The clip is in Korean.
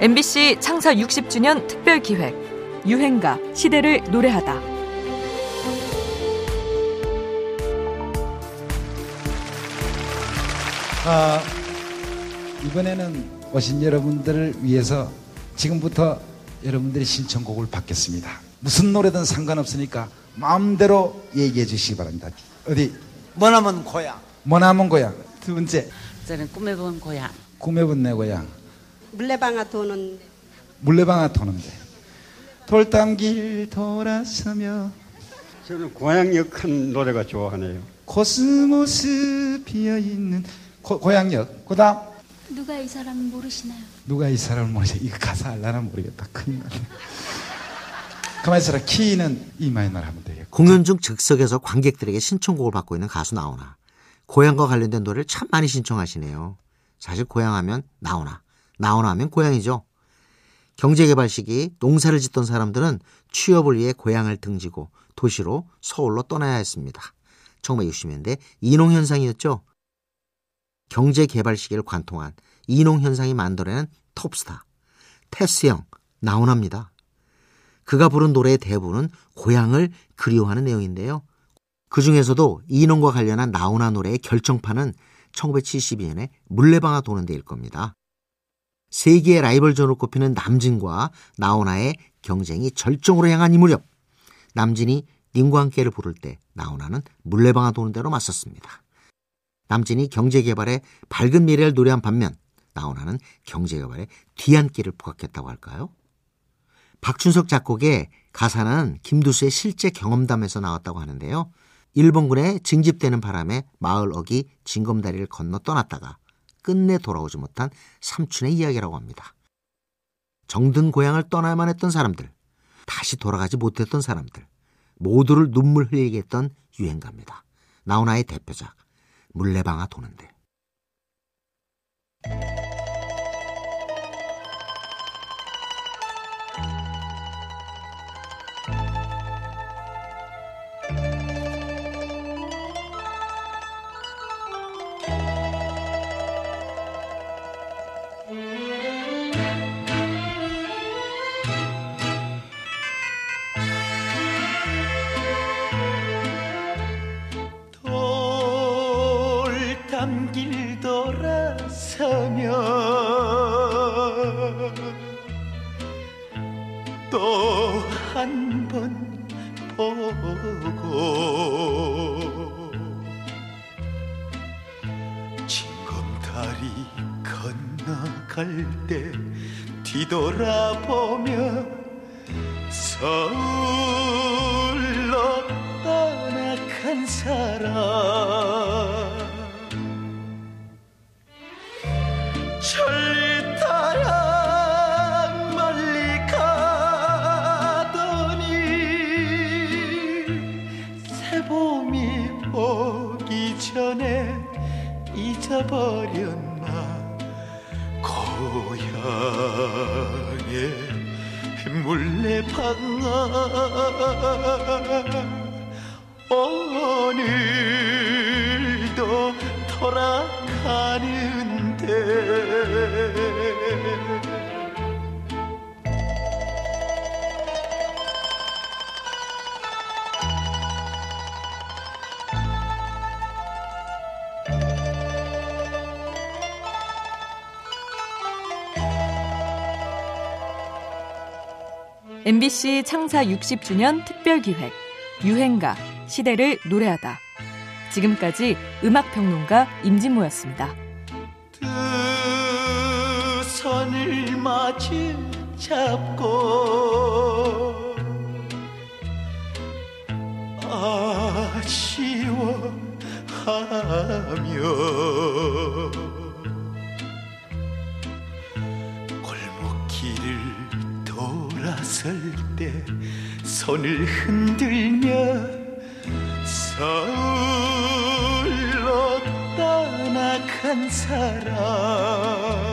MBC 창사 60주년 특별 기획 유행가 시대를 노래하다. 아, 이번에는 오신 여러분들을 위해서 지금부터 여러분들의 신청곡을 받겠습니다. 무슨 노래든 상관없으니까 마음대로 얘기해 주시기 바랍니다. 어디? 머나먼 고향. 머나먼 고향. 두 번째, 저는 꿈에 본 고향. 꿈에 본 내 고향. 물레방아 도는 물레방아 도는데. 돌담길 돌아서며 저는 고향역한 노래가 좋아하네요. 코스모스 피어있는 고, 고향역. 그 다음, 누가 이 사람 모르시나요? 누가 이 사람을 모르지? 이거 가사 알라나 모르겠다. 큰일 났네. 가만히 있어라. 키는 E minor를 하면 되겠고. 공연 중 즉석에서 관객들에게 신청곡을 받고 있는 가수 나훈아. 고향과 관련된 노래를 참 많이 신청하시네요. 사실 고향하면 나오나. 나오나 하면 고향이죠. 경제개발 시기 농사를 짓던 사람들은 취업을 위해 고향을 등지고 도시로 서울로 떠나야 했습니다. 1960년대 이농현상이었죠. 경제개발 시기를 관통한 이농현상이 만들어낸 톱스타 테스형 나훈아입니다. 그가 부른 노래의 대부분은 고향을 그리워하는 내용인데요. 그 중에서도 이농과 관련한 나훈아 노래의 결정판은 1972년에 물레방아 도는 데일 겁니다. 세계의 라이벌전으로 꼽히는 남진과 나훈아의 경쟁이 절정으로 향한 이 무렵 남진이 님과 함께를 부를 때 나훈아는 물레방아 도는 대로 맞섰습니다. 남진이 경제개발의 밝은 미래를 노래한 반면 나훈아는 경제개발의 뒤안길을 부각했다고 할까요? 박춘석 작곡의 가사는 김두수의 실제 경험담에서 나왔다고 하는데요. 일본군에 징집되는 바람에 마을 어기 징검다리를 건너 떠났다가 끝내 돌아오지 못한 삼촌의 이야기라고 합니다. 정든 고향을 떠나야만 했던 사람들, 다시 돌아가지 못했던 사람들, 모두를 눈물 흘리게 했던 유행가입니다. 나훈아의 대표작 물레방아 도는데. 또 한 번 보고 징검다리 건너갈 때 뒤돌아보며 서울로 떠나간 사람. 천 잊어버렸나? 고향의 물레방아. 오늘도 돌아가는데 MBC 창사 60주년 특별 기획 유행가 시대를 노래하다. 지금까지 음악 평론가 임진모였습니다. 두 손을 마주 잡고 아쉬워하며 설 때 손을 흔들며 서울로 떠나간 사람